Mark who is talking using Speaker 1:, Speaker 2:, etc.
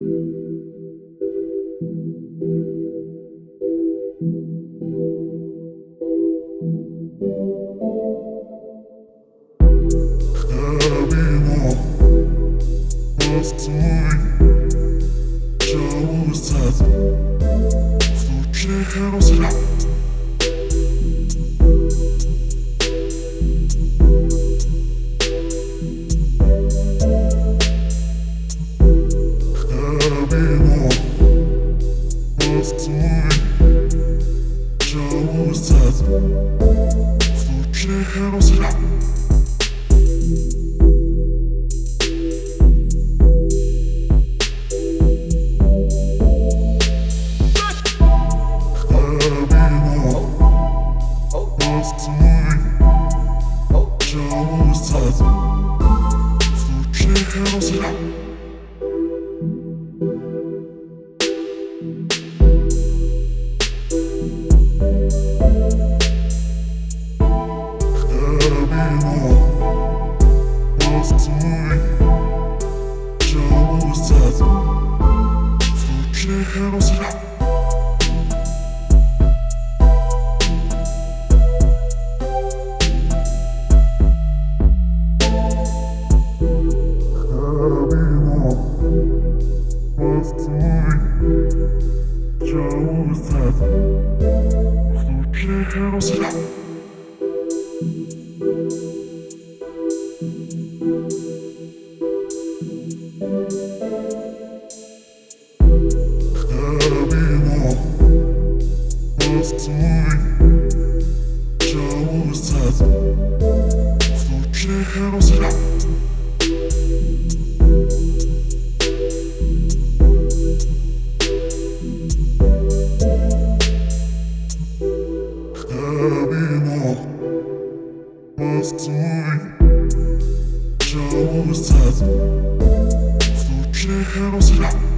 Speaker 1: Поцелуй, целую сердце, в случае русла. Camino Отцой Чего стать Случайно зря Случайно зря 周平の空「Can't help it. Tout qui ne ressemble. Pas.